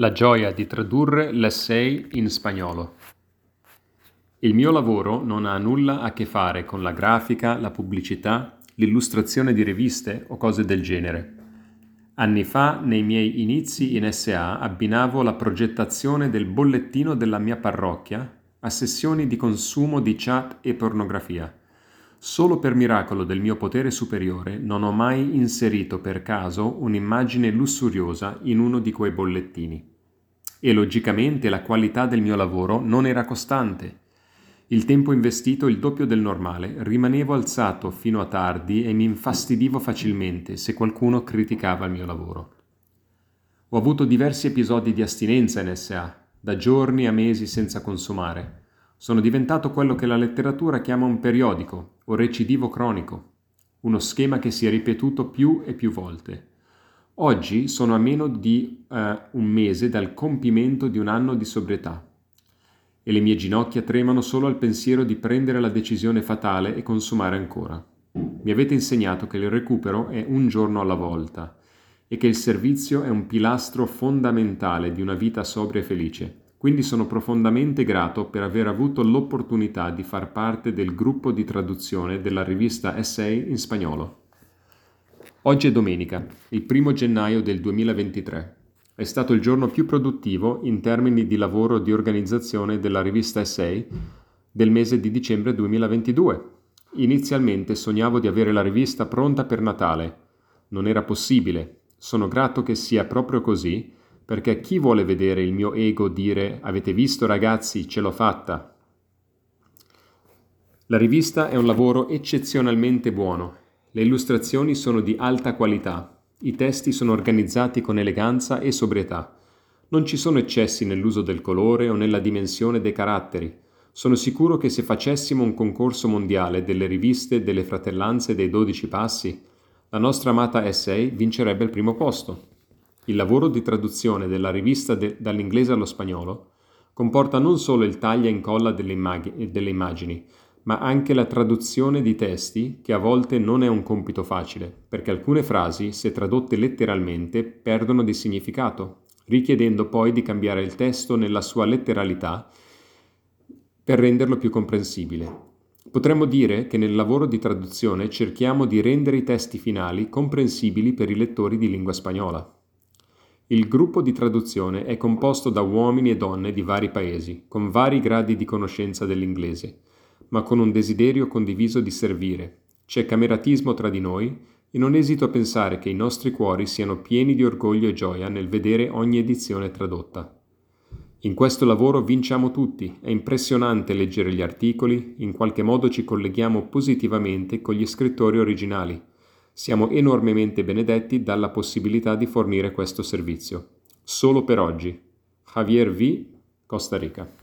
La gioia di tradurre l'essay in spagnolo. Il mio lavoro non ha nulla a che fare con la grafica, la pubblicità, l'illustrazione di riviste o cose del genere. Anni fa, nei miei inizi in SA, abbinavo la progettazione del bollettino della mia parrocchia a sessioni di consumo di chat e pornografia. Solo per miracolo del mio potere superiore non ho mai inserito per caso un'immagine lussuriosa in uno di quei bollettini. E logicamente la qualità del mio lavoro non era costante. Il tempo investito il doppio del normale, rimanevo alzato fino a tardi e mi infastidivo facilmente se qualcuno criticava il mio lavoro. Ho avuto diversi episodi di astinenza in SA, da giorni a mesi senza consumare sono diventato quello che la letteratura chiama un periodico o recidivo cronico, uno schema che si è ripetuto più e più volte. Oggi sono a meno di uh, un mese dal compimento di un anno di sobrietà e le mie ginocchia tremano solo al pensiero di prendere la decisione fatale e consumare ancora. Mi avete insegnato che il recupero è un giorno alla volta e che il servizio è un pilastro fondamentale di una vita sobria e felice quindi sono profondamente grato per aver avuto l'opportunità di far parte del gruppo di traduzione della rivista Essay in spagnolo. Oggi è domenica, il primo gennaio del 2023. È stato il giorno più produttivo in termini di lavoro di organizzazione della rivista Essay del mese di dicembre 2022. Inizialmente sognavo di avere la rivista pronta per Natale. Non era possibile. Sono grato che sia proprio così perché chi vuole vedere il mio ego dire avete visto ragazzi, ce l'ho fatta? La rivista è un lavoro eccezionalmente buono, le illustrazioni sono di alta qualità, i testi sono organizzati con eleganza e sobrietà. Non ci sono eccessi nell'uso del colore o nella dimensione dei caratteri. Sono sicuro che se facessimo un concorso mondiale delle riviste delle fratellanze dei dodici passi, la nostra amata Essay vincerebbe il primo posto. Il lavoro di traduzione della rivista de- dall'inglese allo spagnolo comporta non solo il taglia e incolla delle, immag- delle immagini, ma anche la traduzione di testi, che a volte non è un compito facile, perché alcune frasi, se tradotte letteralmente, perdono di significato, richiedendo poi di cambiare il testo nella sua letteralità per renderlo più comprensibile. Potremmo dire che nel lavoro di traduzione cerchiamo di rendere i testi finali comprensibili per i lettori di lingua spagnola. Il gruppo di traduzione è composto da uomini e donne di vari paesi, con vari gradi di conoscenza dell'inglese, ma con un desiderio condiviso di servire. C'è cameratismo tra di noi e non esito a pensare che i nostri cuori siano pieni di orgoglio e gioia nel vedere ogni edizione tradotta. In questo lavoro vinciamo tutti, è impressionante leggere gli articoli, in qualche modo ci colleghiamo positivamente con gli scrittori originali siamo enormemente benedetti dalla possibilità di fornire questo servizio. Solo per oggi. Javier V, Costa Rica.